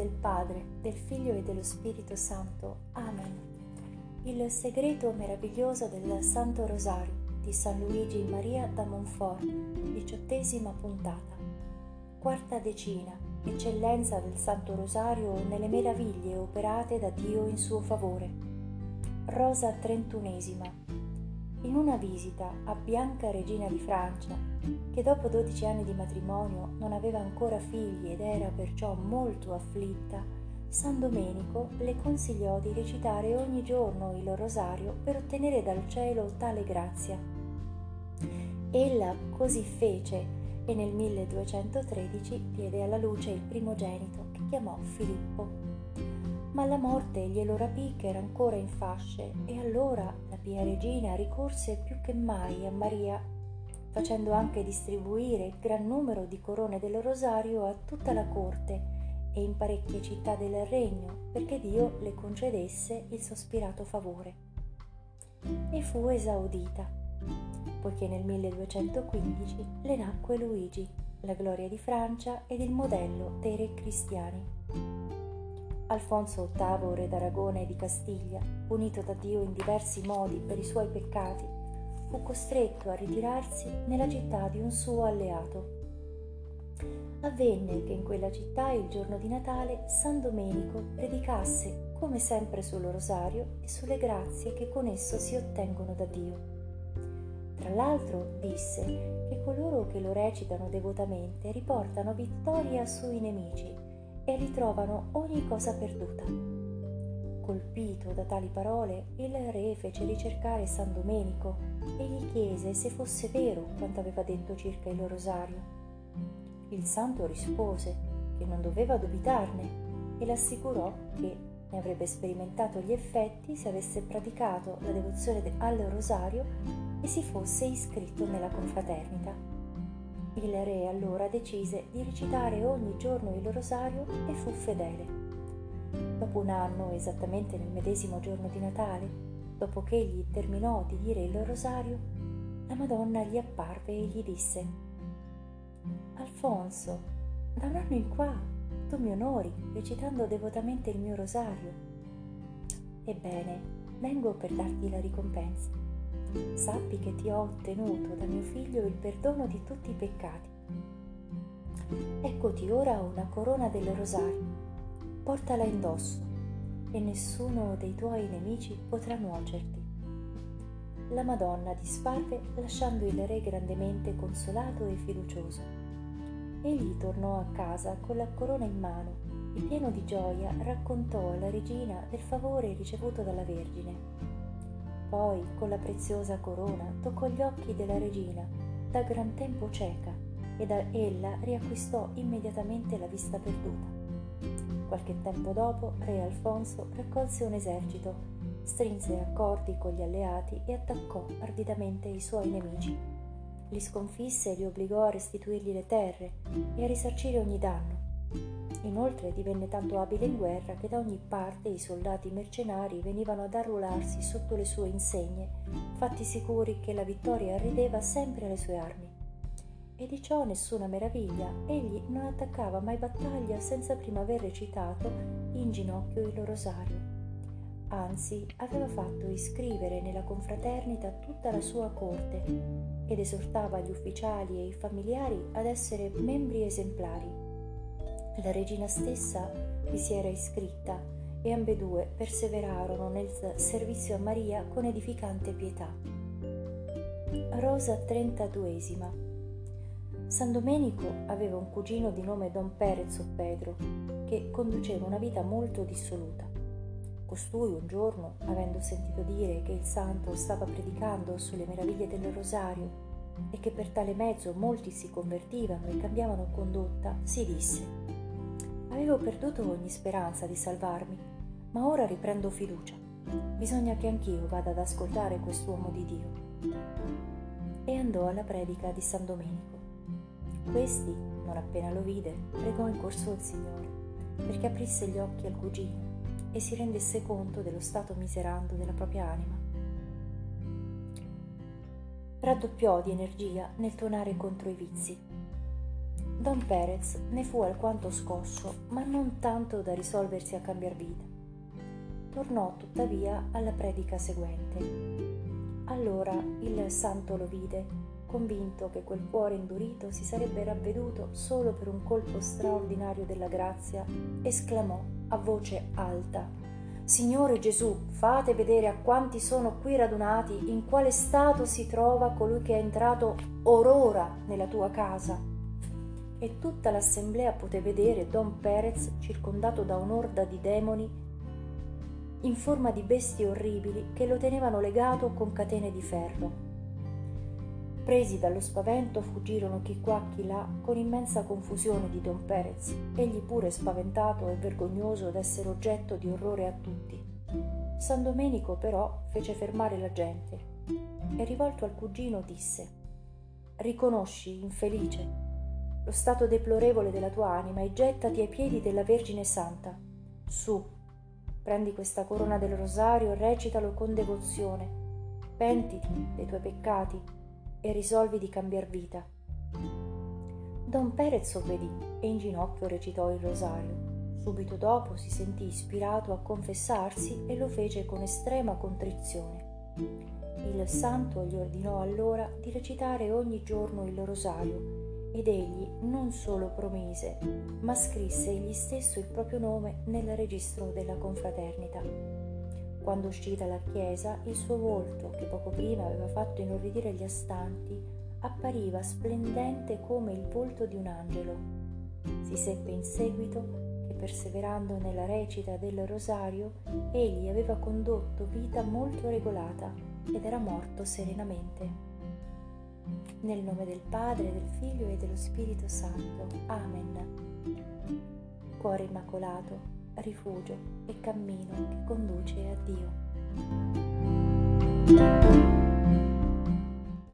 del Padre, del Figlio e dello Spirito Santo. Amen. Il segreto meraviglioso del Santo Rosario di San Luigi Maria da Montfort, diciottesima puntata. Quarta decina. Eccellenza del Santo Rosario nelle meraviglie operate da Dio in suo favore. Rosa trentunesima in una visita a Bianca Regina di Francia, che dopo dodici anni di matrimonio non aveva ancora figli ed era perciò molto afflitta, San Domenico le consigliò di recitare ogni giorno il rosario per ottenere dal cielo tale grazia. Ella così fece e nel 1213 diede alla luce il primogenito che chiamò Filippo ma la morte glielo rapì che era ancora in fasce e allora pia regina ricorse più che mai a Maria, facendo anche distribuire gran numero di corone del rosario a tutta la corte e in parecchie città del regno perché Dio le concedesse il sospirato favore. E fu esaudita, poiché nel 1215 le nacque Luigi, la gloria di Francia ed il modello dei re cristiani. Alfonso VIII, re d'Aragona e di Castiglia, punito da Dio in diversi modi per i suoi peccati, fu costretto a ritirarsi nella città di un suo alleato. Avvenne che in quella città il giorno di Natale San Domenico predicasse come sempre sul rosario e sulle grazie che con esso si ottengono da Dio. Tra l'altro disse che coloro che lo recitano devotamente riportano vittoria sui nemici e ritrovano ogni cosa perduta. Colpito da tali parole, il re fece ricercare San Domenico e gli chiese se fosse vero quanto aveva detto circa il rosario. Il santo rispose che non doveva dubitarne e l'assicurò che ne avrebbe sperimentato gli effetti se avesse praticato la devozione al rosario e si fosse iscritto nella confraternita. Il re allora decise di recitare ogni giorno il rosario e fu fedele. Dopo un anno, esattamente nel medesimo giorno di Natale, dopo che egli terminò di dire il rosario, la Madonna gli apparve e gli disse Alfonso, da un anno in qua tu mi onori recitando devotamente il mio rosario. Ebbene, vengo per darti la ricompensa sappi che ti ho ottenuto da mio figlio il perdono di tutti i peccati. Eccoti ora una corona del rosario, portala indosso e nessuno dei tuoi nemici potrà nuocerti. La Madonna disparve lasciando il re grandemente consolato e fiducioso. Egli tornò a casa con la corona in mano e pieno di gioia raccontò alla regina del favore ricevuto dalla Vergine poi, con la preziosa corona, toccò gli occhi della regina, da gran tempo cieca, e da ella riacquistò immediatamente la vista perduta. Qualche tempo dopo, re Alfonso raccolse un esercito, strinse accordi con gli alleati e attaccò arditamente i suoi nemici. Li sconfisse e li obbligò a restituirgli le terre e a risarcire ogni danno Inoltre divenne tanto abile in guerra che da ogni parte i soldati mercenari venivano ad arruolarsi sotto le sue insegne, fatti sicuri che la vittoria arrideva sempre alle sue armi. E di ciò nessuna meraviglia, egli non attaccava mai battaglia senza prima aver recitato in ginocchio il rosario. Anzi, aveva fatto iscrivere nella confraternita tutta la sua corte ed esortava gli ufficiali e i familiari ad essere membri esemplari la regina stessa vi si era iscritta e ambedue perseverarono nel servizio a Maria con edificante pietà. Rosa 32esima San Domenico aveva un cugino di nome Don Perez o Pedro che conduceva una vita molto dissoluta. Costui un giorno, avendo sentito dire che il santo stava predicando sulle meraviglie del rosario e che per tale mezzo molti si convertivano e cambiavano condotta, si disse Avevo perduto ogni speranza di salvarmi, ma ora riprendo fiducia. Bisogna che anch'io vada ad ascoltare quest'uomo di Dio. E andò alla predica di San Domenico. Questi, non appena lo vide, pregò in corso il Signore, perché aprisse gli occhi al cugino e si rendesse conto dello stato miserando della propria anima. Raddoppiò di energia nel tonare contro i vizi Don Perez ne fu alquanto scosso, ma non tanto da risolversi a cambiar vita. Tornò tuttavia alla predica seguente. Allora il santo lo vide, convinto che quel cuore indurito si sarebbe ravveduto solo per un colpo straordinario della grazia, esclamò a voce alta Signore Gesù, fate vedere a quanti sono qui radunati in quale stato si trova colui che è entrato orora nella tua casa e tutta l'assemblea poté vedere Don Perez circondato da un'orda di demoni in forma di bestie orribili che lo tenevano legato con catene di ferro. Presi dallo spavento fuggirono chi qua chi là con immensa confusione di Don Perez, egli pure spaventato e vergognoso d'essere oggetto di orrore a tutti. San Domenico però fece fermare la gente e rivolto al cugino disse Riconosci, infelice, lo stato deplorevole della tua anima e gettati ai piedi della Vergine Santa. Su, prendi questa corona del rosario e recitalo con devozione. Pentiti dei tuoi peccati e risolvi di cambiar vita. Don Perez obbedì e in ginocchio recitò il rosario. Subito dopo si sentì ispirato a confessarsi e lo fece con estrema contrizione. Il santo gli ordinò allora di recitare ogni giorno il rosario ed egli non solo promise, ma scrisse egli stesso il proprio nome nel registro della confraternita. Quando uscì dalla chiesa, il suo volto, che poco prima aveva fatto inorridire gli astanti, appariva splendente come il volto di un angelo. Si seppe in seguito che, perseverando nella recita del rosario, egli aveva condotto vita molto regolata ed era morto serenamente. Nel nome del Padre, del Figlio e dello Spirito Santo. Amen. Cuore immacolato, rifugio e cammino che conduce a Dio.